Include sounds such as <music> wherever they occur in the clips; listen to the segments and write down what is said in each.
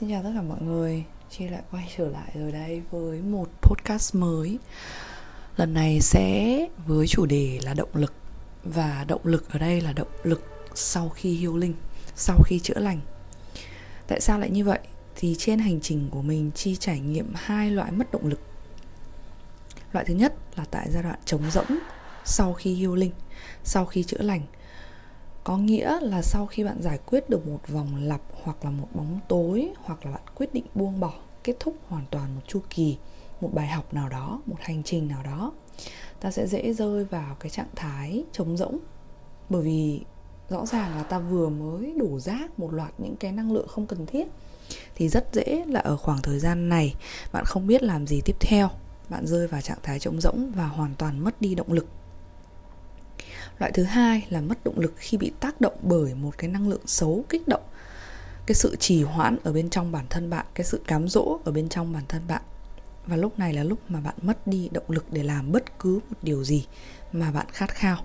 Xin chào tất cả mọi người, Chi lại quay trở lại rồi đây với một podcast mới. Lần này sẽ với chủ đề là động lực. Và động lực ở đây là động lực sau khi healing, Sau khi chữa lành. Tại sao lại như vậy? Thì trên hành trình của mình, Chi trải nghiệm hai loại mất động lực. Loại thứ nhất là tại giai đoạn trống rỗng, Sau khi healing, Sau khi chữa lành có nghĩa là sau khi bạn giải quyết được một vòng lặp hoặc là một bóng tối hoặc là bạn quyết định buông bỏ, kết thúc hoàn toàn một chu kỳ, một bài học nào đó, một hành trình nào đó, ta sẽ dễ rơi vào cái trạng thái trống rỗng. Bởi vì rõ ràng là ta vừa mới đổ rác một loạt những cái năng lượng không cần thiết, thì rất dễ là ở khoảng thời gian này bạn không biết làm gì tiếp theo. Bạn rơi vào trạng thái trống rỗng và hoàn toàn mất đi động lực loại thứ hai là mất động lực khi bị tác động bởi một cái năng lượng xấu, kích động. Cái sự trì hoãn ở bên trong bản thân bạn, cái sự cám dỗ ở bên trong bản thân bạn. Và lúc này là lúc mà bạn mất đi động lực để làm bất cứ một điều gì mà bạn khát khao.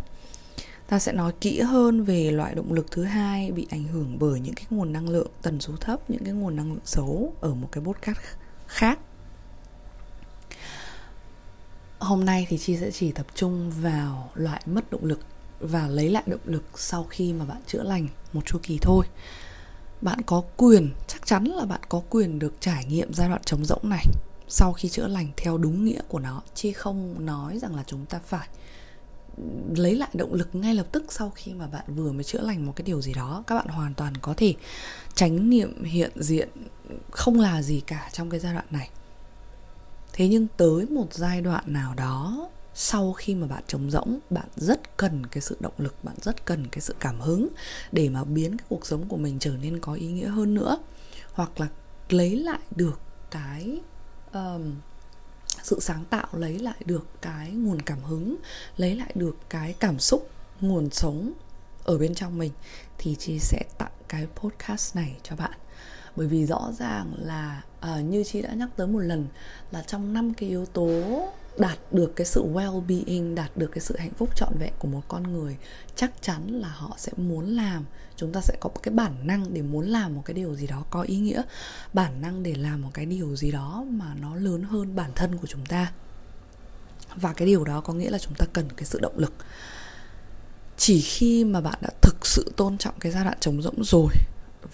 Ta sẽ nói kỹ hơn về loại động lực thứ hai bị ảnh hưởng bởi những cái nguồn năng lượng tần số thấp, những cái nguồn năng lượng xấu ở một cái podcast khác. Hôm nay thì chi sẽ chỉ tập trung vào loại mất động lực và lấy lại động lực sau khi mà bạn chữa lành một chu kỳ thôi. Bạn có quyền, chắc chắn là bạn có quyền được trải nghiệm giai đoạn trống rỗng này sau khi chữa lành theo đúng nghĩa của nó, chứ không nói rằng là chúng ta phải lấy lại động lực ngay lập tức sau khi mà bạn vừa mới chữa lành một cái điều gì đó. Các bạn hoàn toàn có thể tránh niệm hiện diện không là gì cả trong cái giai đoạn này. Thế nhưng tới một giai đoạn nào đó sau khi mà bạn trống rỗng bạn rất cần cái sự động lực bạn rất cần cái sự cảm hứng để mà biến cái cuộc sống của mình trở nên có ý nghĩa hơn nữa. Hoặc là lấy lại được cái um, sự sáng tạo lấy lại được cái nguồn cảm hứng lấy lại được cái cảm xúc nguồn sống ở bên trong mình thì chị sẽ tặng cái podcast này cho bạn. Bởi vì rõ ràng là uh, như chị đã nhắc tới một lần là trong năm cái yếu tố đạt được cái sự well-being, đạt được cái sự hạnh phúc trọn vẹn của một con người, chắc chắn là họ sẽ muốn làm. Chúng ta sẽ có cái bản năng để muốn làm một cái điều gì đó có ý nghĩa, bản năng để làm một cái điều gì đó mà nó lớn hơn bản thân của chúng ta. Và cái điều đó có nghĩa là chúng ta cần cái sự động lực. Chỉ khi mà bạn đã thực sự tôn trọng cái giai đoạn trống rỗng rồi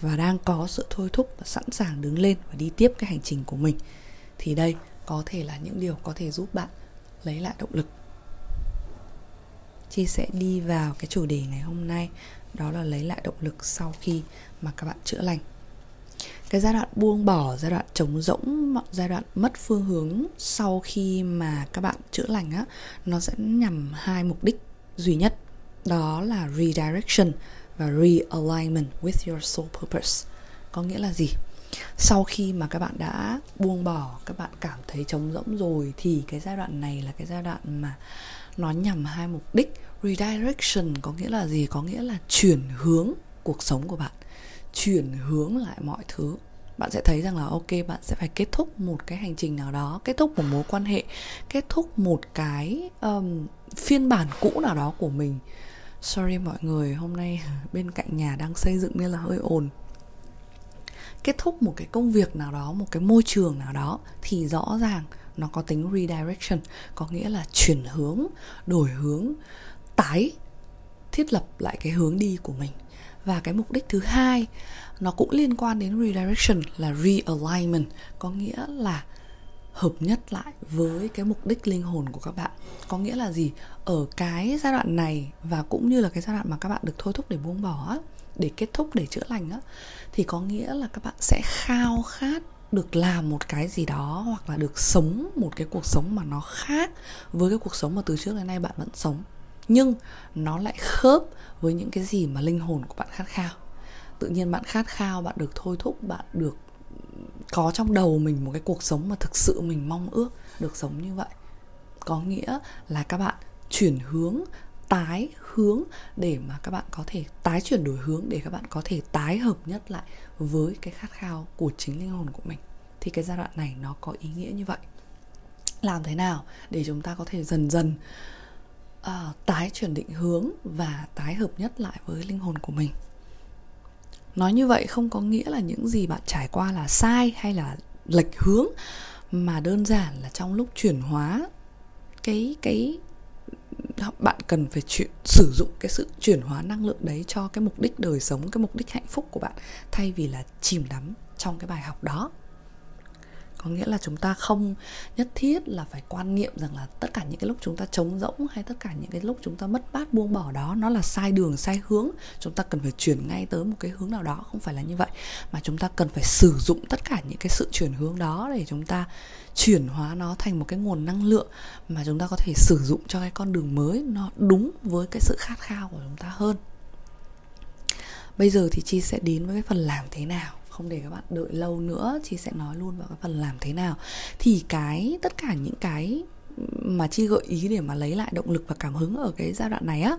và đang có sự thôi thúc và sẵn sàng đứng lên và đi tiếp cái hành trình của mình, thì đây có thể là những điều có thể giúp bạn lấy lại động lực. Chia sẻ đi vào cái chủ đề ngày hôm nay, đó là lấy lại động lực sau khi mà các bạn chữa lành. Cái giai đoạn buông bỏ, giai đoạn trống rỗng giai đoạn mất phương hướng sau khi mà các bạn chữa lành á, nó sẽ nhằm hai mục đích duy nhất, đó là redirection và realignment with your soul purpose. Có nghĩa là gì? Sau khi mà các bạn đã buông bỏ các bạn cảm thấy trống rỗng rồi thì cái giai đoạn này là cái giai đoạn mà nó nhằm hai mục đích. Redirection có nghĩa là gì? Có nghĩa là chuyển hướng cuộc sống của bạn. Chuyển hướng lại mọi thứ. Bạn sẽ thấy rằng là ok bạn sẽ phải kết thúc một cái hành trình nào đó kết thúc một mối quan hệ kết thúc một cái um, phiên bản cũ nào đó của mình. Sorry mọi người hôm nay <laughs> bên cạnh nhà đang xây dựng nên là hơi ồn kết thúc một cái công việc nào đó, một cái môi trường nào đó, thì rõ ràng nó có tính redirection, có nghĩa là chuyển hướng, đổi hướng, tái thiết lập lại cái hướng đi của mình. Và cái mục đích thứ hai, nó cũng liên quan đến redirection là realignment, có nghĩa là hợp nhất lại với cái mục đích linh hồn của các bạn. Có nghĩa là gì? Ở cái giai đoạn này và cũng như là cái giai đoạn mà các bạn được thôi thúc để buông bỏ để kết thúc, để chữa lành á, thì có nghĩa là các bạn sẽ khao khát được làm một cái gì đó hoặc là được sống một cái cuộc sống mà nó khác với cái cuộc sống mà từ trước đến nay bạn vẫn sống. Nhưng nó lại khớp với những cái gì mà linh hồn của bạn khát khao. Tự nhiên bạn khát khao, bạn được thôi thúc, bạn được có trong đầu mình một cái cuộc sống mà thực sự mình mong ước được sống như vậy. Có nghĩa là các bạn chuyển hướng tái hướng để mà các bạn có thể tái chuyển đổi hướng để các bạn có thể tái hợp nhất lại với cái khát khao của chính linh hồn của mình. Thì cái giai đoạn này nó có ý nghĩa như vậy. Làm thế nào để chúng ta có thể dần dần uh, tái chuyển định hướng và tái hợp nhất lại với linh hồn của mình? Nói như vậy không có nghĩa là những gì bạn trải qua là sai hay là lệch hướng mà đơn giản là trong lúc chuyển hóa cái cái bạn cần phải chuyển, sử dụng cái sự chuyển hóa năng lượng đấy cho cái mục đích đời sống cái mục đích hạnh phúc của bạn thay vì là chìm đắm trong cái bài học đó có nghĩa là chúng ta không nhất thiết là phải quan niệm rằng là tất cả những cái lúc chúng ta trống rỗng hay tất cả những cái lúc chúng ta mất bát buông bỏ đó, nó là sai đường, sai hướng. Chúng ta cần phải chuyển ngay tới một cái hướng nào đó, không phải là như vậy. Mà chúng ta cần phải sử dụng tất cả những cái sự chuyển hướng đó để chúng ta chuyển hóa nó thành một cái nguồn năng lượng mà chúng ta có thể sử dụng cho cái con đường mới, nó đúng với cái sự khát khao của chúng ta hơn. Bây giờ thì chi sẽ đến với cái phần làm thế nào? Không để các bạn đợi lâu nữa chị sẽ nói luôn vào cái phần làm thế nào. Thì cái, tất cả những cái mà chi gợi ý để mà lấy lại động lực và cảm hứng ở cái giai đoạn này á,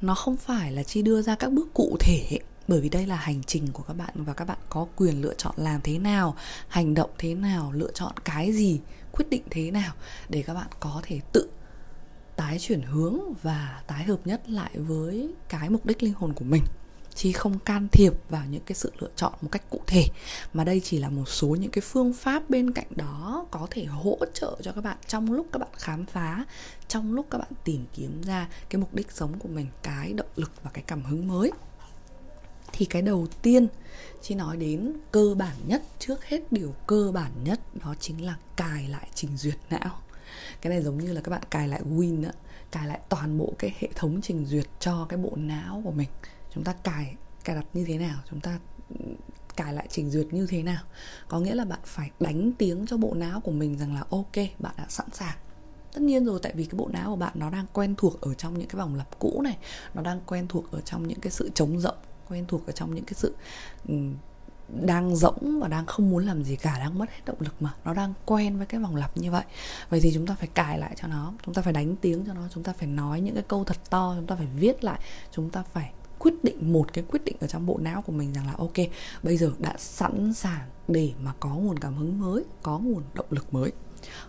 nó không phải là chi đưa ra các bước cụ thể, bởi vì đây là hành trình của các bạn và các bạn có quyền lựa chọn làm thế nào, hành động thế nào, lựa chọn cái gì, quyết định thế nào để các bạn có thể tự tái chuyển hướng và tái hợp nhất lại với cái mục đích linh hồn của mình chứ không can thiệp vào những cái sự lựa chọn một cách cụ thể. Mà đây chỉ là một số những cái phương pháp bên cạnh đó có thể hỗ trợ cho các bạn trong lúc các bạn khám phá, trong lúc các bạn tìm kiếm ra cái mục đích sống của mình, cái động lực và cái cảm hứng mới. Thì cái đầu tiên chị nói đến cơ bản nhất, trước hết điều cơ bản nhất, đó chính là cài lại trình duyệt não. Cái này giống như là các bạn cài lại win á, cài lại toàn bộ cái hệ thống trình duyệt cho cái bộ não của mình chúng ta cài cài đặt như thế nào? Chúng ta ừ, cài lại trình duyệt như thế nào? Có nghĩa là bạn phải đánh tiếng cho bộ não của mình rằng là ok, bạn đã sẵn sàng. Tất nhiên rồi, tại vì cái bộ não của bạn nó đang quen thuộc ở trong những cái vòng lặp cũ này, nó đang quen thuộc ở trong những cái sự trống rộng quen thuộc ở trong những cái sự ừ, đang rỗng và đang không muốn làm gì cả, đang mất hết động lực mà. Nó đang quen với cái vòng lặp như vậy. Vậy thì chúng ta phải cài lại cho nó, chúng ta phải đánh tiếng cho nó, chúng ta phải nói những cái câu thật to, chúng ta phải viết lại, chúng ta phải quyết định, một cái quyết định ở trong bộ não của mình rằng là, ok, bây giờ đã sẵn sàng để mà có nguồn cảm hứng mới, có nguồn động lực mới.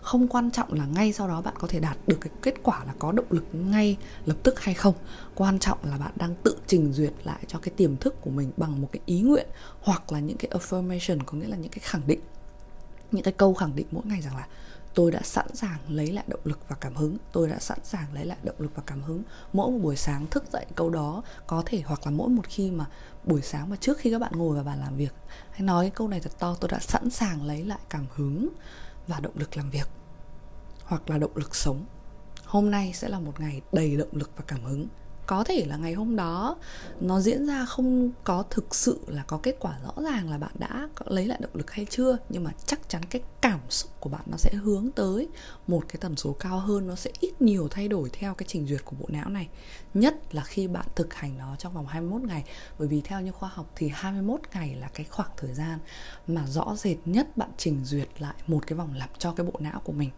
Không quan trọng là ngay sau đó bạn có thể đạt được cái kết quả là có động lực ngay lập tức hay không. Quan trọng là bạn đang tự trình duyệt lại cho cái tiềm thức của mình bằng một cái ý nguyện hoặc là những cái affirmation, có nghĩa là những cái khẳng định, những cái câu khẳng định mỗi ngày rằng là tôi đã sẵn sàng lấy lại động lực và cảm hứng. Tôi đã sẵn sàng lấy lại động lực và cảm hứng. Mỗi một buổi sáng thức dậy câu đó có thể hoặc là mỗi một khi mà buổi sáng mà trước khi các bạn ngồi vào bàn làm việc. Hãy nói câu này thật to, tôi đã sẵn sàng lấy lại cảm hứng và động lực làm việc hoặc là động lực sống. Hôm nay sẽ là một ngày đầy động lực và cảm hứng có thể là ngày hôm đó, nó diễn ra không có thực sự là có kết quả rõ ràng là bạn đã lấy lại động lực hay chưa, nhưng mà chắc chắn cái cảm xúc của bạn nó sẽ hướng tới một cái tần số cao hơn, nó sẽ ít nhiều thay đổi theo cái trình duyệt của bộ não này. Nhất là khi bạn thực hành nó trong vòng 21 ngày. Bởi vì theo như khoa học thì 21 ngày là cái khoảng thời gian mà rõ rệt nhất bạn trình duyệt lại một cái vòng lặp cho cái bộ não của mình.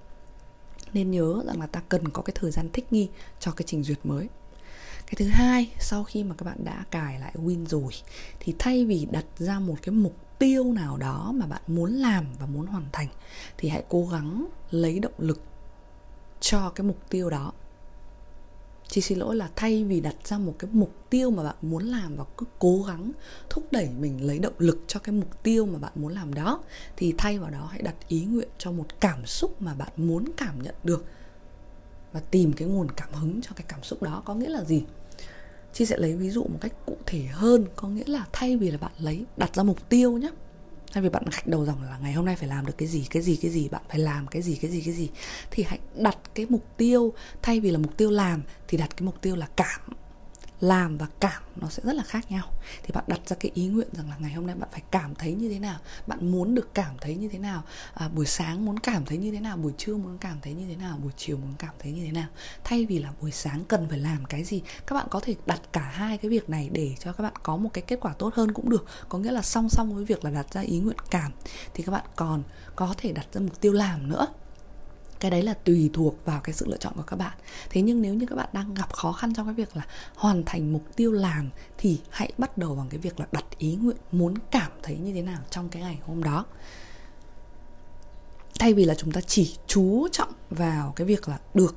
Nên nhớ rằng là ta cần có cái thời gian thích nghi cho cái trình duyệt mới cái thứ hai, sau khi mà các bạn đã cài lại win rồi, thì thay vì đặt ra một cái mục tiêu nào đó mà bạn muốn làm và muốn hoàn thành, thì hãy cố gắng lấy động lực cho cái mục tiêu đó. Chị xin lỗi là thay vì đặt ra một cái mục tiêu mà bạn muốn làm và cứ cố gắng thúc đẩy mình lấy động lực cho cái mục tiêu mà bạn muốn làm đó, thì thay vào đó hãy đặt ý nguyện cho một cảm xúc mà bạn muốn cảm nhận được và tìm cái nguồn cảm hứng cho cái cảm xúc đó có nghĩa là gì? Chị sẽ lấy ví dụ một cách cụ thể hơn, có nghĩa là thay vì là bạn lấy, đặt ra mục tiêu nhé thay vì bạn gạch đầu dòng là ngày hôm nay phải làm được cái gì cái gì cái gì, bạn phải làm cái gì cái gì cái gì, thì hãy đặt cái mục tiêu. Thay vì là mục tiêu làm thì đặt cái mục tiêu là cảm làm và cảm nó sẽ rất là khác nhau. Thì bạn đặt ra cái ý nguyện rằng là ngày hôm nay bạn phải cảm thấy như thế nào bạn muốn được cảm thấy như thế nào à, buổi sáng muốn cảm thấy như thế nào buổi trưa muốn cảm thấy như thế nào buổi chiều muốn cảm thấy như thế nào. Thay vì là buổi sáng cần phải làm cái gì các bạn có thể đặt cả hai cái việc này để cho các bạn có một cái kết quả tốt hơn cũng được. Có nghĩa là song song với việc là đặt ra ý nguyện cảm thì các bạn còn có thể đặt ra mục tiêu làm nữa cái đấy là tùy thuộc vào cái sự lựa chọn của các bạn. Thế nhưng nếu như các bạn đang gặp khó khăn trong cái việc là hoàn thành mục tiêu làm thì hãy bắt đầu bằng cái việc là đặt ý nguyện muốn cảm thấy như thế nào trong cái ngày hôm đó. Thay vì là chúng ta chỉ chú trọng vào cái việc là được,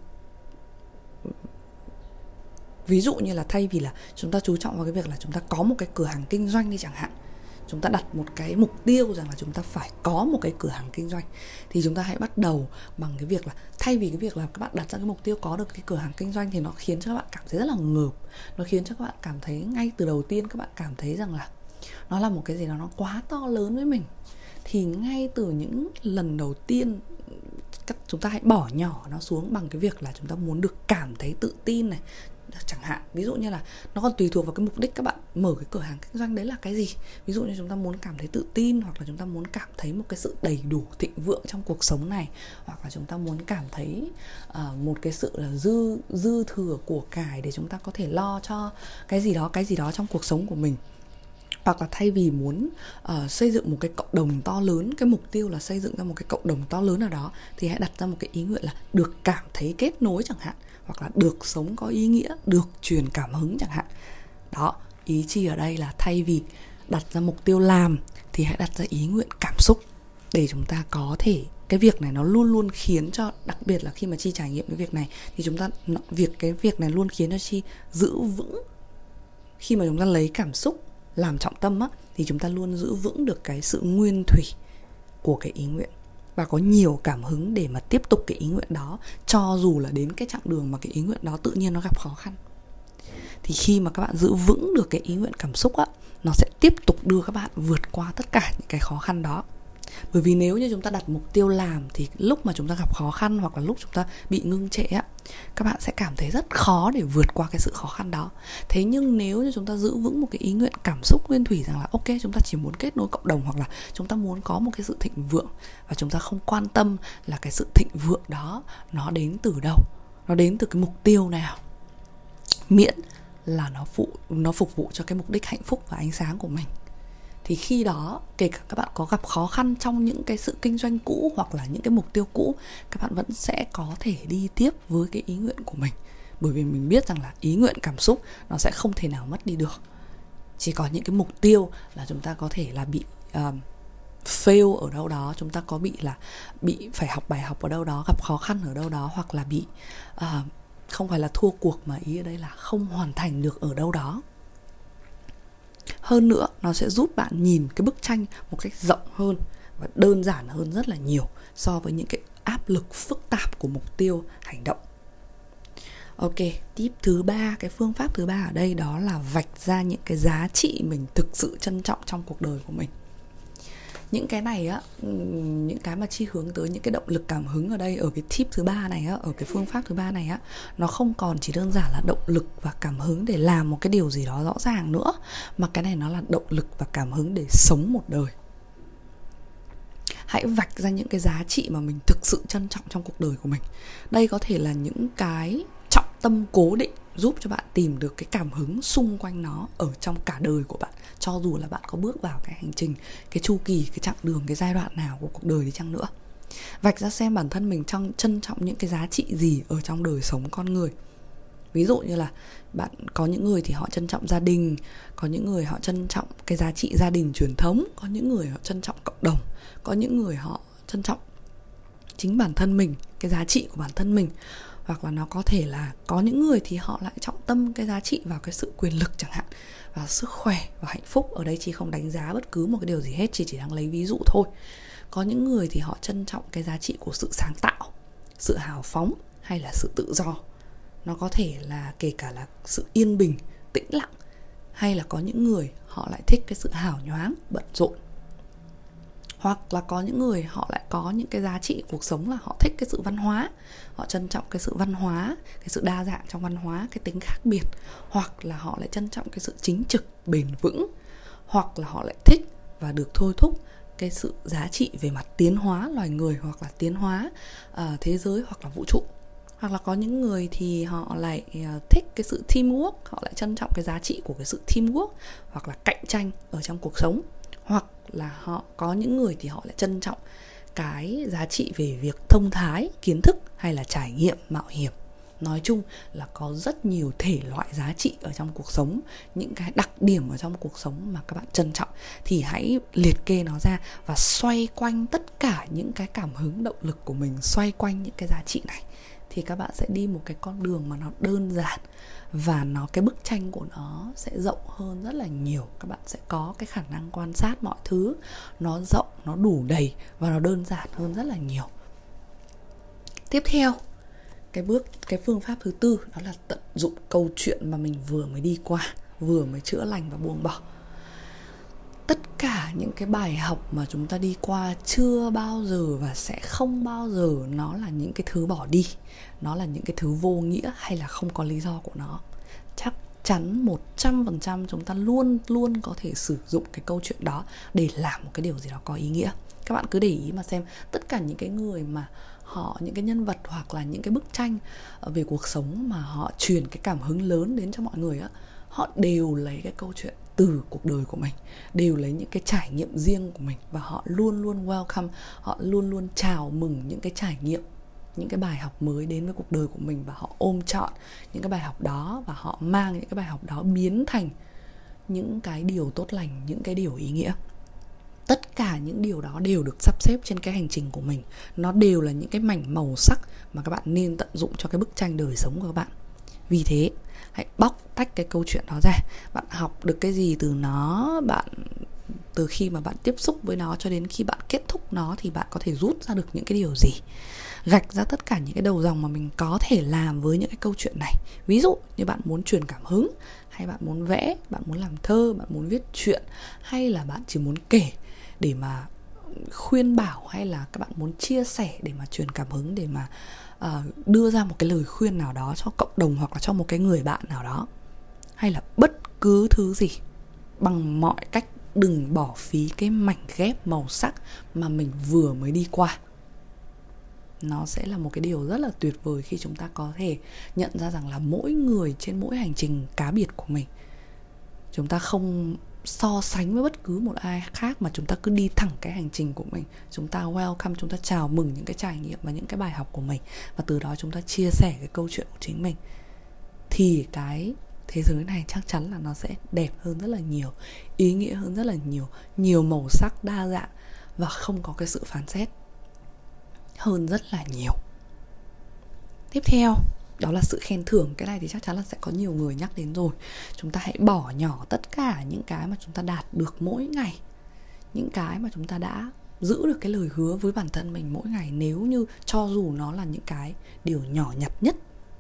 ví dụ như là thay vì là chúng ta chú trọng vào cái việc là chúng ta có một cái cửa hàng kinh doanh đi chẳng hạn chúng ta đặt một cái mục tiêu rằng là chúng ta phải có một cái cửa hàng kinh doanh, thì chúng ta hãy bắt đầu bằng cái việc là, thay vì cái việc là các bạn đặt ra cái mục tiêu có được cái cửa hàng kinh doanh thì nó khiến cho các bạn cảm thấy rất là ngợp, nó khiến cho các bạn cảm thấy ngay từ đầu tiên các bạn cảm thấy rằng là nó là một cái gì đó nó quá to lớn với mình. Thì ngay từ những lần đầu tiên chúng ta hãy bỏ nhỏ nó xuống bằng cái việc là chúng ta muốn được cảm thấy tự tin này chẳng hạn ví dụ như là nó còn tùy thuộc vào cái mục đích các bạn mở cái cửa hàng kinh doanh đấy là cái gì. Ví dụ như chúng ta muốn cảm thấy tự tin hoặc là chúng ta muốn cảm thấy một cái sự đầy đủ thịnh vượng trong cuộc sống này hoặc là chúng ta muốn cảm thấy uh, một cái sự là dư dư thừa của cải để chúng ta có thể lo cho cái gì đó cái gì đó trong cuộc sống của mình. Hoặc là thay vì muốn uh, xây dựng một cái cộng đồng to lớn cái mục tiêu là xây dựng ra một cái cộng đồng to lớn nào đó thì hãy đặt ra một cái ý nguyện là được cảm thấy kết nối chẳng hạn hoặc là được sống có ý nghĩa, được truyền cảm hứng chẳng hạn. Đó, ý chi ở đây là thay vì đặt ra mục tiêu làm thì hãy đặt ra ý nguyện cảm xúc để chúng ta có thể, cái việc này nó luôn luôn khiến cho, đặc biệt là khi mà chi trải nghiệm cái việc này, thì chúng ta việc, cái việc này luôn khiến cho chi giữ vững. Khi mà chúng ta lấy cảm xúc làm trọng tâm á, thì chúng ta luôn giữ vững được cái sự nguyên thủy của cái ý nguyện và có nhiều cảm hứng để mà tiếp tục cái ý nguyện đó, cho dù là đến cái chặng đường mà cái ý nguyện đó tự nhiên nó gặp khó khăn. Thì khi mà các bạn giữ vững được cái ý nguyện cảm xúc á, nó sẽ tiếp tục đưa các bạn vượt qua tất cả những cái khó khăn đó bởi vì nếu như chúng ta đặt mục tiêu làm thì lúc mà chúng ta gặp khó khăn hoặc là lúc chúng ta bị ngưng trệ á, các bạn sẽ cảm thấy rất khó để vượt qua cái sự khó khăn đó. Thế nhưng nếu như chúng ta giữ vững một cái ý nguyện cảm xúc nguyên thủy rằng là, ok, chúng ta chỉ muốn kết nối cộng đồng hoặc là chúng ta muốn có một cái sự thịnh vượng và chúng ta không quan tâm là cái sự thịnh vượng đó nó đến từ đâu, nó đến từ cái mục tiêu nào. Miễn là nó phụ, nó phục vụ cho cái mục đích hạnh phúc và ánh sáng của mình thì khi đó kể cả các bạn có gặp khó khăn trong những cái sự kinh doanh cũ hoặc là những cái mục tiêu cũ các bạn vẫn sẽ có thể đi tiếp với cái ý nguyện của mình. Bởi vì mình biết rằng là ý nguyện cảm xúc nó sẽ không thể nào mất đi được. Chỉ có những cái mục tiêu là chúng ta có thể là bị uh, fail ở đâu đó chúng ta có bị là bị phải học bài học ở đâu đó gặp khó khăn ở đâu đó hoặc là bị uh, không phải là thua cuộc mà ý ở đây là không hoàn thành được ở đâu đó hơn nữa, nó sẽ giúp bạn nhìn cái bức tranh một cách rộng hơn và đơn giản hơn rất là nhiều so với những cái áp lực phức tạp của mục tiêu hành động. Ok, tip thứ ba, cái phương pháp thứ ba ở đây đó là vạch ra những cái giá trị mình thực sự trân trọng trong cuộc đời của mình những cái này á ừ, những cái mà chi hướng tới những cái động lực cảm hứng ở đây, ở cái tip thứ ba này á, ở cái phương pháp thứ ba này á, nó không còn chỉ đơn giản là động lực và cảm hứng để làm một cái điều gì đó rõ ràng nữa, mà cái này nó là động lực và cảm hứng để sống một đời. Hãy vạch ra những cái giá trị mà mình thực sự trân trọng trong cuộc đời của mình. Đây có thể là những cái trọng tâm cố định giúp cho bạn tìm được cái cảm hứng xung quanh nó ở trong cả đời của bạn. Cho dù là bạn có bước vào cái hành trình, cái chu kỳ, cái chặng đường, cái giai đoạn nào của cuộc đời đi chăng nữa. Vạch ra xem bản thân mình trong, trân trọng những cái giá trị gì ở trong đời sống con người. Ví dụ như là bạn có những người thì họ trân trọng gia đình, có những người họ trân trọng cái giá trị gia đình truyền thống, có những người họ trân trọng cộng đồng, có những người họ trân trọng chính bản thân mình, cái giá trị của bản thân mình hoặc là nó có thể là có những người thì họ lại trọng tâm cái giá trị vào cái sự quyền lực chẳng hạn và sức khỏe và hạnh phúc. Ở đây chị không đánh giá bất cứ một cái điều gì hết chị chỉ đang lấy ví dụ thôi. Có những người thì họ trân trọng cái giá trị của sự sáng tạo, sự hào phóng hay là sự tự do. Nó có thể là kể cả là sự yên bình, tĩnh lặng, hay là có những người họ lại thích cái sự hào nhoáng, bận rộn hoặc là có những người họ lại có những cái giá trị cuộc sống là họ thích cái sự văn hóa họ trân trọng cái sự văn hóa cái sự đa dạng trong văn hóa cái tính khác biệt hoặc là họ lại trân trọng cái sự chính trực bền vững hoặc là họ lại thích và được thôi thúc cái sự giá trị về mặt tiến hóa loài người hoặc là tiến hóa uh, thế giới hoặc là vũ trụ. Hoặc là có những người thì họ lại uh, thích cái sự teamwork họ lại trân trọng cái giá trị của cái sự teamwork hoặc là cạnh tranh ở trong cuộc sống hoặc là họ có những người thì họ lại trân trọng cái giá trị về việc thông thái, kiến thức hay là trải nghiệm, mạo hiểm. Nói chung là có rất nhiều thể loại giá trị ở trong cuộc sống, những cái đặc điểm ở trong cuộc sống mà các bạn trân trọng. Thì hãy liệt kê nó ra và xoay quanh tất cả những cái cảm hứng, động lực của mình, xoay quanh những cái giá trị này thì các bạn sẽ đi một cái con đường mà nó đơn giản và nó, cái bức tranh của nó sẽ rộng hơn rất là nhiều. Các bạn sẽ có cái khả năng quan sát mọi thứ, nó rộng, nó đủ đầy và nó đơn giản hơn rất là nhiều. Tiếp theo, cái bước, cái phương pháp thứ tư đó là tận dụng câu chuyện mà mình vừa mới đi qua, vừa mới chữa lành và buông bỏ tất cả những cái bài học mà chúng ta đi qua chưa bao giờ và sẽ không bao giờ, nó là những cái thứ bỏ đi. Nó là những cái thứ vô nghĩa hay là không có lý do của nó. Chắc chắn 100% chúng ta luôn luôn có thể sử dụng cái câu chuyện đó để làm một cái điều gì đó có ý nghĩa. Các bạn cứ để ý mà xem, tất cả những cái người mà họ, những cái nhân vật hoặc là những cái bức tranh ờ, về cuộc sống mà họ truyền cái cảm hứng lớn đến cho mọi người á, họ đều lấy cái câu chuyện từ cuộc đời của mình, đều lấy những cái trải nghiệm riêng của mình và họ luôn luôn welcome, họ luôn luôn chào mừng những cái trải nghiệm, những cái bài học mới đến với cuộc đời của mình và họ ôm chọn những cái bài học đó và họ mang những cái bài học đó biến thành những cái điều tốt lành, những cái điều ý nghĩa. Tất cả những điều đó đều được sắp xếp trên cái hành trình của mình. Nó đều là những cái mảnh màu sắc mà các bạn nên tận dụng cho cái bức tranh đời sống của các bạn. Vì thế hãy bóc tách cái câu chuyện đó ra. Bạn học được cái gì từ nó, bạn, từ khi mà bạn tiếp xúc với nó cho đến khi bạn kết thúc nó thì bạn có thể rút ra được những cái điều gì? Gạch ra tất cả những cái đầu dòng mà mình có thể làm với những cái câu chuyện này. Ví dụ như bạn muốn truyền cảm hứng, hay bạn muốn vẽ, bạn muốn làm thơ, bạn muốn viết chuyện, hay là bạn chỉ muốn kể để mà khuyên bảo, hay là các bạn muốn chia sẻ để mà truyền cảm hứng, để mà uh, đưa ra một cái lời khuyên nào đó cho cộng đồng hoặc là cho một cái người bạn nào đó? Hay là bất cứ thứ gì bằng mọi cách đừng bỏ phí cái mảnh ghép màu sắc mà mình vừa mới đi qua? Nó sẽ là một cái điều rất là tuyệt vời khi chúng ta có thể nhận ra rằng là mỗi người trên mỗi hành trình cá biệt của mình chúng ta không so sánh với bất cứ một ai khác mà chúng ta cứ đi thẳng cái hành trình của mình. Chúng ta welcome, chúng ta chào mừng những cái trải nghiệm và những cái bài học của mình và từ đó chúng ta chia sẻ cái câu chuyện của chính mình. Thì cái thế giới này chắc chắn là nó sẽ đẹp hơn rất là nhiều, ý nghĩa hơn rất là nhiều nhiều màu sắc đa dạng và không có cái sự phán xét hơn rất là nhiều. Tiếp theo đó là sự khen thưởng. Cái này thì chắc chắn là sẽ có nhiều người nhắc đến rồi. Chúng ta hãy bỏ nhỏ tất cả những cái mà chúng ta đạt được mỗi ngày. Những cái mà chúng ta đã giữ được cái lời hứa với bản thân mình mỗi ngày. Nếu như cho dù nó là những cái điều nhỏ nhặt nhất,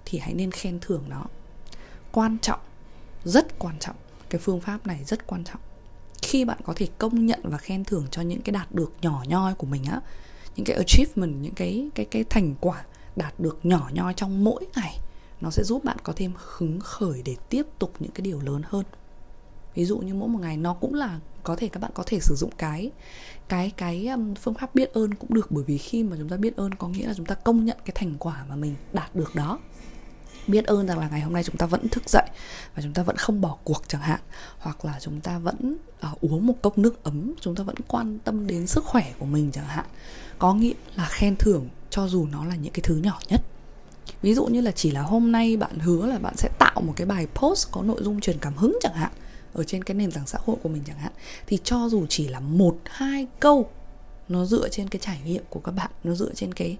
thì hãy nên khen thưởng nó. Quan trọng, rất quan trọng. Cái phương pháp này rất quan trọng. Khi bạn có thể công nhận và khen thưởng cho những cái đạt được nhỏ nhoi của mình á, những cái achievement, những cái cái cái thành quả đạt được nhỏ nhoi trong mỗi ngày nó sẽ giúp bạn có thêm hứng khởi để tiếp tục những cái điều lớn hơn. Ví dụ như mỗi một ngày nó cũng là có thể các bạn có thể sử dụng cái cái cái um, phương pháp biết ơn cũng được. Bởi vì khi mà chúng ta biết ơn có nghĩa là chúng ta công nhận cái thành quả mà mình đạt được đó. Biết ơn rằng là ngày hôm nay chúng ta vẫn thức dậy và chúng ta vẫn không bỏ cuộc chẳng hạn. Hoặc là chúng ta vẫn uh, uống một cốc nước ấm chúng ta vẫn quan tâm đến sức khỏe của mình chẳng hạn. Có nghĩa là khen thưởng cho dù nó là những cái thứ nhỏ nhất. Ví dụ như là chỉ là hôm nay bạn hứa là bạn sẽ tạo một cái bài post có nội dung truyền cảm hứng chẳng hạn, ở trên cái nền tảng xã hội của mình chẳng hạn, thì cho dù chỉ là một, hai câu, nó dựa trên cái trải nghiệm của các bạn, nó dựa trên cái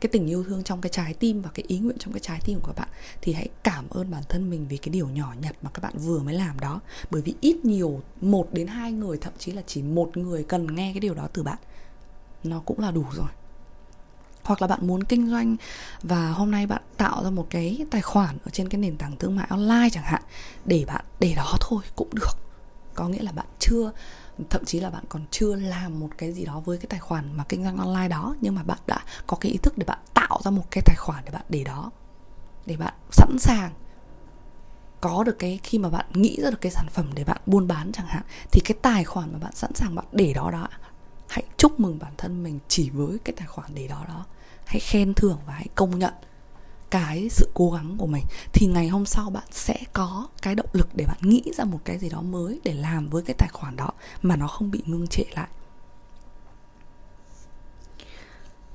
cái tình yêu thương trong cái trái tim và cái ý nguyện trong cái trái tim của các bạn, thì hãy cảm ơn bản thân mình vì cái điều nhỏ nhặt mà các bạn vừa mới làm đó. Bởi vì ít nhiều, một đến hai người, thậm chí là chỉ một người cần nghe cái điều đó từ bạn. Nó cũng là đủ rồi hoặc là bạn muốn kinh doanh và hôm nay bạn tạo ra một cái tài khoản ở trên cái nền tảng thương mại online chẳng hạn, để bạn, để đó thôi cũng được. Có nghĩa là bạn chưa, thậm chí là bạn còn chưa làm một cái gì đó với cái tài khoản mà kinh doanh online đó, nhưng mà bạn đã có cái ý thức để bạn tạo ra một cái tài khoản để bạn, để đó, để bạn sẵn sàng có được cái, khi mà bạn nghĩ ra được cái sản phẩm để bạn buôn bán chẳng hạn, thì cái tài khoản mà bạn sẵn sàng bạn để đó đó hãy chúc mừng bản thân mình chỉ với cái tài khoản để đó đó. Hãy khen thưởng và hãy công nhận cái sự cố gắng của mình. Thì ngày hôm sau bạn sẽ có cái động lực để bạn nghĩ ra một cái gì đó mới để làm với cái tài khoản đó mà nó không bị ngưng trệ lại.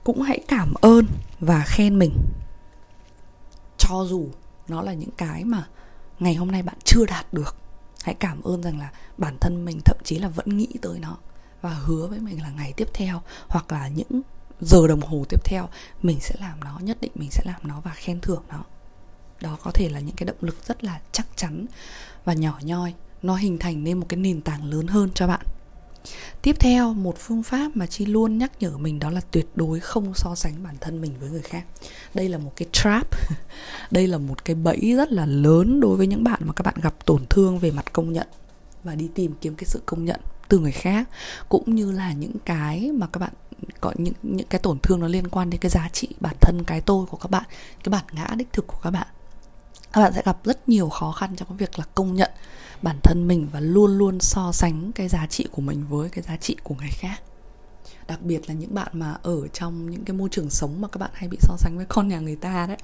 Cũng hãy cảm ơn và khen mình. Cho dù nó là những cái mà ngày hôm nay bạn chưa đạt được, hãy cảm ơn rằng là bản thân mình thậm chí là vẫn nghĩ tới nó và hứa với mình là ngày tiếp theo, hoặc là những giờ đồng hồ tiếp theo, mình sẽ làm nó, nhất định mình sẽ làm nó và khen thưởng nó. Đó có thể là những cái động lực rất là chắc chắn và nhỏ nhoi. Nó hình thành nên một cái nền tảng lớn hơn cho bạn. Tiếp theo, một phương pháp mà chi luôn nhắc nhở mình đó là tuyệt đối không so sánh bản thân mình với người khác. Đây là một cái trap. <laughs> Đây là một cái bẫy rất là lớn đối với những bạn mà các bạn gặp tổn thương về mặt công nhận và đi tìm kiếm cái sự công nhận từ người khác, cũng như là những cái mà các bạn, có những những cái tổn thương nó liên quan đến cái giá trị bản thân, cái tôi của các bạn, cái bản ngã đích thực của các bạn. Các bạn sẽ gặp rất nhiều khó khăn trong cái việc là công nhận bản thân mình và luôn luôn so sánh cái giá trị của mình với cái giá trị của người khác đặc biệt là những bạn mà ở trong những cái môi trường sống mà các bạn hay bị so sánh với con nhà người ta đấy.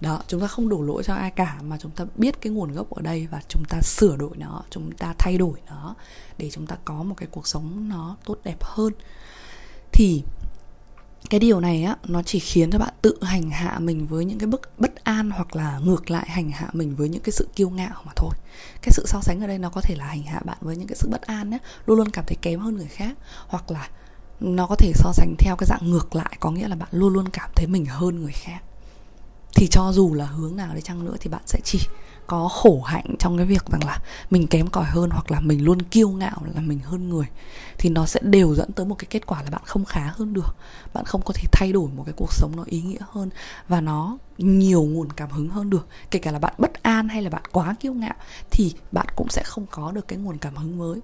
Đó, chúng ta không đổ lỗi cho ai cả mà chúng ta biết cái nguồn gốc ở đây và chúng ta sửa đổi nó, chúng ta thay đổi nó để chúng ta có một cái cuộc sống nó tốt đẹp hơn. Thì cái điều này á, nó chỉ khiến cho bạn tự hành hạ mình với những cái bức, bất an hoặc là ngược lại hành hạ mình với những cái sự kiêu ngạo mà thôi. Cái sự so sánh ở đây nó có thể là hành hạ bạn với những cái sự bất an á, luôn luôn cảm thấy kém hơn người khác hoặc là nó có thể so sánh theo cái dạng ngược lại, có nghĩa là bạn luôn luôn cảm thấy mình hơn người khác. Thì cho dù là hướng nào đi chăng nữa thì bạn sẽ chỉ có khổ hạnh trong cái việc rằng là mình kém cỏi hơn hoặc là mình luôn kiêu ngạo là mình hơn người. Thì nó sẽ đều dẫn tới một cái kết quả là bạn không khá hơn được. Bạn không có thể thay đổi một cái cuộc sống nó ý nghĩa hơn và nó nhiều nguồn cảm hứng hơn được. Kể cả là bạn bất an hay là bạn quá kiêu ngạo thì bạn cũng sẽ không có được cái nguồn cảm hứng mới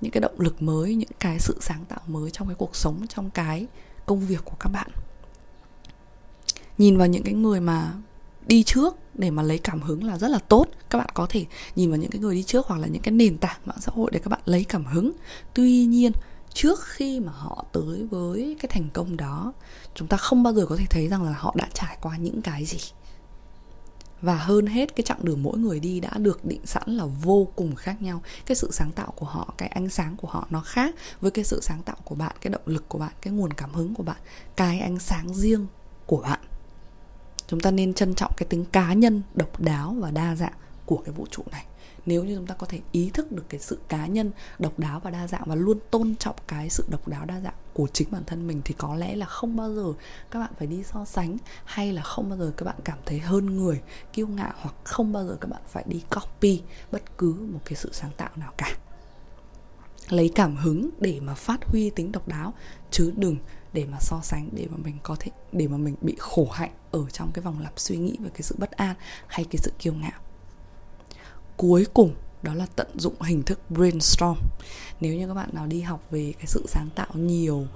những cái động lực mới, những cái sự sáng tạo mới trong cái cuộc sống, trong cái công việc của các bạn. Nhìn vào những cái người mà đi trước để mà lấy cảm hứng là rất là tốt. Các bạn có thể nhìn vào những cái người đi trước hoặc là những cái nền tảng mạng xã hội để các bạn lấy cảm hứng. Tuy nhiên, trước khi mà họ tới với cái thành công đó, chúng ta không bao giờ có thể thấy rằng là họ đã trải qua những cái gì và hơn hết, cái chặng đường mỗi người đi đã được định sẵn là vô cùng khác nhau. Cái sự sáng tạo của họ, cái ánh sáng của họ nó khác với cái sự sáng tạo của bạn, cái động lực của bạn, cái nguồn cảm hứng của bạn, cái ánh sáng riêng của bạn. Chúng ta nên trân trọng cái tính cá nhân, độc đáo và đa dạng của cái vũ trụ này nếu như chúng ta có thể ý thức được cái sự cá nhân độc đáo và đa dạng và luôn tôn trọng cái sự độc đáo đa dạng của chính bản thân mình, thì có lẽ là không bao giờ các bạn phải đi so sánh hay là không bao giờ các bạn cảm thấy hơn người, kiêu ngạo hoặc không bao giờ các bạn phải đi copy bất cứ một cái sự sáng tạo nào cả. Lấy cảm hứng để mà phát huy tính độc đáo, chứ đừng để mà so sánh để mà mình có thể, để mà mình bị khổ hạnh ở trong cái vòng lặp suy nghĩ về cái sự bất an hay cái sự kiêu ngạo cuối cùng đó là tận dụng hình thức brainstorm. Nếu như các bạn nào đi học về cái sự sáng tạo nhiều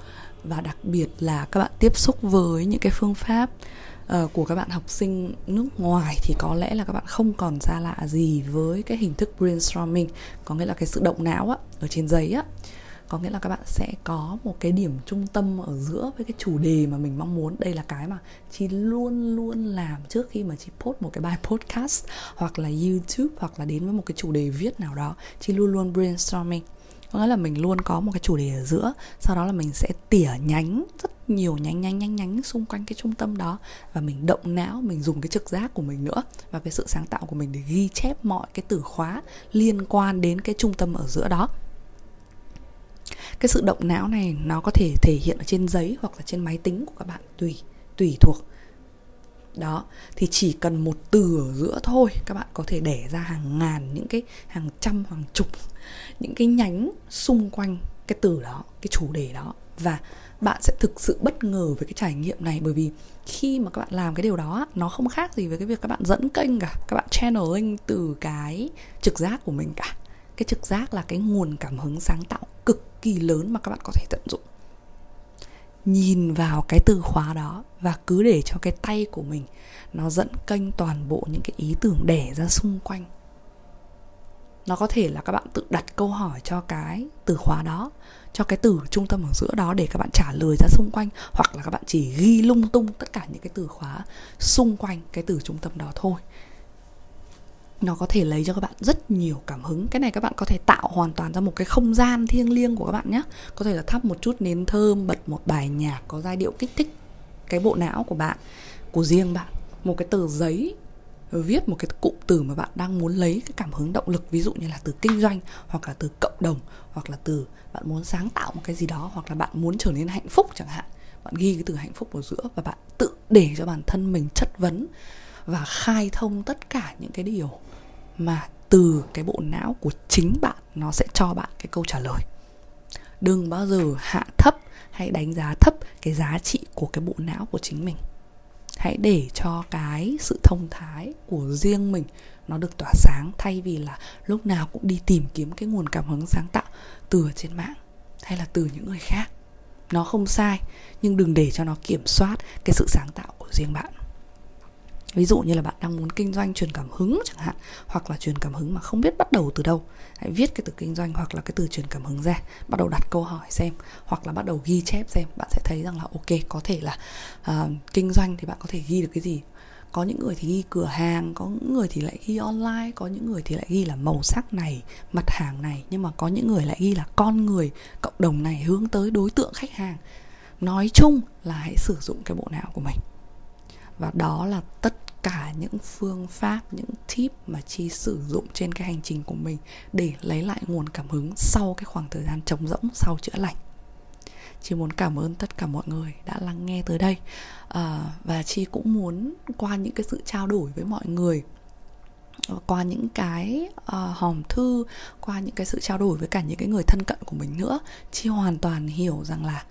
và đặc biệt là các bạn tiếp xúc với những cái phương pháp uh, của các bạn học sinh nước ngoài thì có lẽ là các bạn không còn xa lạ gì với cái hình thức brainstorming có nghĩa là cái sự động não á ở trên giấy á có nghĩa là các bạn sẽ có một cái điểm trung tâm ở giữa với cái chủ đề mà mình mong muốn. Đây là cái mà chị luôn luôn làm trước khi mà chị post một cái bài <laughs> podcast hoặc là youtube hoặc là đến với một cái chủ đề viết nào đó. Chị luôn luôn brainstorming. Có nghĩa là mình luôn có một cái chủ đề ở giữa, sau đó là mình sẽ tỉa nhánh rất nhiều nhánh nhánh nhánh nhánh xung quanh cái trung tâm đó và mình động não, mình dùng cái trực giác của mình nữa và cái sự sáng tạo của mình để ghi chép mọi cái từ khóa liên quan đến cái trung tâm ở giữa đó cái sự động não này nó có thể thể hiện ở trên giấy hoặc là trên máy tính của các bạn, tùy tùy thuộc. Đó, thì chỉ cần một từ ở giữa thôi, các bạn có thể đẻ ra hàng ngàn những cái, hàng trăm, hàng chục những cái nhánh xung quanh cái từ đó, cái chủ đề đó. Và bạn sẽ thực sự bất ngờ với cái trải nghiệm này, bởi vì khi mà các bạn làm cái điều đó nó không khác gì với cái việc các bạn dẫn kênh cả, các bạn channeling từ cái trực giác của mình cả. Cái trực giác là cái nguồn cảm hứng sáng tạo cực kỳ lớn mà các bạn có thể tận dụng. Nhìn vào cái từ khóa đó và cứ để cho cái tay của mình nó dẫn kênh toàn bộ những cái ý tưởng đẻ ra xung quanh. Nó có thể là các bạn tự đặt câu hỏi cho cái từ khóa đó, cho cái từ trung tâm ở giữa đó để các bạn trả lời ra xung quanh, hoặc là các bạn chỉ ghi lung tung tất cả những cái từ khóa xung quanh cái từ trung tâm đó thôi nó có thể lấy cho các bạn rất nhiều cảm hứng. Cái này các bạn có thể tạo hoàn toàn ra một cái không gian thiêng liêng của các bạn nhé. Có thể là thắp một chút nến thơm, bật một bài nhạc, có giai điệu kích thích cái bộ não của bạn, của riêng bạn. Một cái tờ giấy, viết một cái cụm từ mà bạn đang muốn lấy cái cảm hứng, động lực, ví dụ như là từ kinh doanh, hoặc là từ cộng đồng, hoặc là từ bạn muốn sáng tạo một cái gì đó, hoặc là bạn muốn trở nên hạnh phúc chẳng hạn. Bạn ghi cái từ hạnh phúc ở giữa và bạn tự để cho bản thân mình chất vấn và khai thông tất cả những cái điều mà từ cái bộ não của chính bạn, nó sẽ cho bạn cái câu trả lời. Đừng bao giờ hạ thấp hay đánh giá thấp cái giá trị của cái bộ não của chính mình. Hãy để cho cái sự thông thái của riêng mình nó được tỏa sáng thay vì là lúc nào cũng đi tìm kiếm cái nguồn cảm hứng sáng tạo từ trên mạng hay là từ những người khác. Nó không sai, nhưng đừng để cho nó kiểm soát cái sự sáng tạo của riêng bạn ví dụ như là bạn đang muốn kinh doanh truyền cảm hứng chẳng hạn hoặc là truyền cảm hứng mà không biết bắt đầu từ đâu. Hãy viết cái từ kinh doanh hoặc là cái từ truyền cảm hứng ra bắt đầu đặt câu hỏi xem hoặc là bắt đầu ghi chép xem bạn sẽ thấy rằng là ok có thể là uh, kinh doanh thì bạn có thể ghi được cái gì. Có những người thì ghi cửa hàng có những người thì lại ghi online có những người thì lại ghi là màu sắc này mặt hàng này nhưng mà có những người lại ghi là con người cộng đồng này hướng tới đối tượng khách hàng. Nói chung là hãy sử dụng cái bộ não của mình. Và đó là tất cả những phương pháp những tip mà chi sử dụng trên cái hành trình của mình để lấy lại nguồn cảm hứng sau cái khoảng thời gian trống rỗng sau chữa lành. Chi muốn cảm ơn tất cả mọi người đã lắng nghe tới đây. À, và chi cũng muốn qua những cái sự trao đổi với mọi người qua những cái uh, hòm thư qua những cái sự trao đổi với cả những cái người thân cận của mình nữa. Chi hoàn toàn hiểu rằng là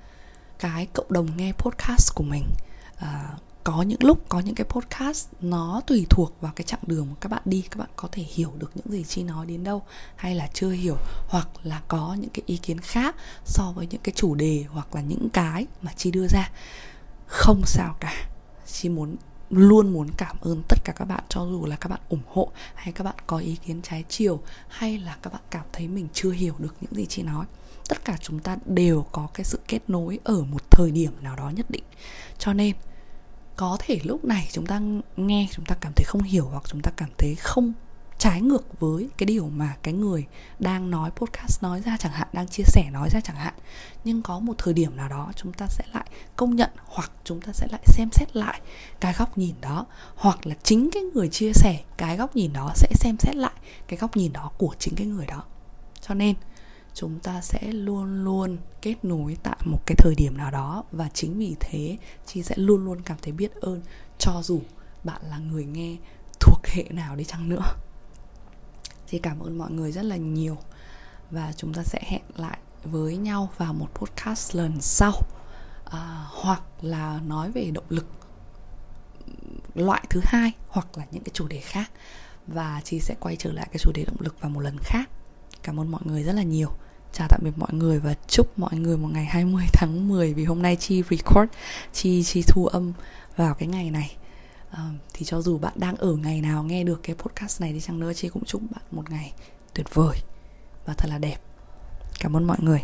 cái cộng đồng nghe podcast của mình uh, có những lúc, có những cái podcast nó tùy thuộc vào cái chặng đường mà các bạn đi, các bạn có thể hiểu được những gì chi nói đến đâu, hay là chưa hiểu, hoặc là có những cái ý kiến khác so với những cái chủ đề hoặc là những cái mà chi đưa ra. Không sao cả. Chi muốn, luôn muốn cảm ơn tất cả các bạn cho dù là các bạn ủng hộ hay các bạn có ý kiến trái chiều hay là các bạn cảm thấy mình chưa hiểu được những gì chị nói. Tất cả chúng ta đều có cái sự kết nối ở một thời điểm nào đó nhất định. Cho nên có thể lúc này chúng ta nghe, chúng ta cảm thấy không hiểu hoặc chúng ta cảm thấy không trái ngược với cái điều mà cái người đang nói, podcast nói ra chẳng hạn, đang chia sẻ nói ra chẳng hạn. Nhưng có một thời điểm nào đó chúng ta sẽ lại công nhận hoặc chúng ta sẽ lại xem xét lại cái góc nhìn đó. Hoặc là chính cái người chia sẻ cái góc nhìn đó sẽ xem xét lại cái góc nhìn đó của chính cái người đó. Cho nên chúng ta sẽ luôn luôn kết nối tại một cái thời điểm nào đó và chính vì thế chị sẽ luôn luôn cảm thấy biết ơn cho dù bạn là người nghe thuộc hệ nào đi chăng nữa. Chị cảm ơn mọi người rất là nhiều và chúng ta sẽ hẹn lại với nhau vào một podcast lần sau. À, hoặc là nói về động lực loại thứ hai hoặc là những cái chủ đề khác. Và chị sẽ quay trở lại cái chủ đề động lực vào một lần khác. Cảm ơn mọi người rất là nhiều chào tạm biệt mọi người và chúc mọi người một ngày 20 <laughs> tháng 10 vì hôm nay chi record chi chi thu âm vào cái ngày này. À, thì cho dù bạn đang ở ngày nào nghe được cái podcast này đi chăng nữa chi cũng chúc bạn một ngày tuyệt vời và thật là đẹp. Cảm ơn mọi người.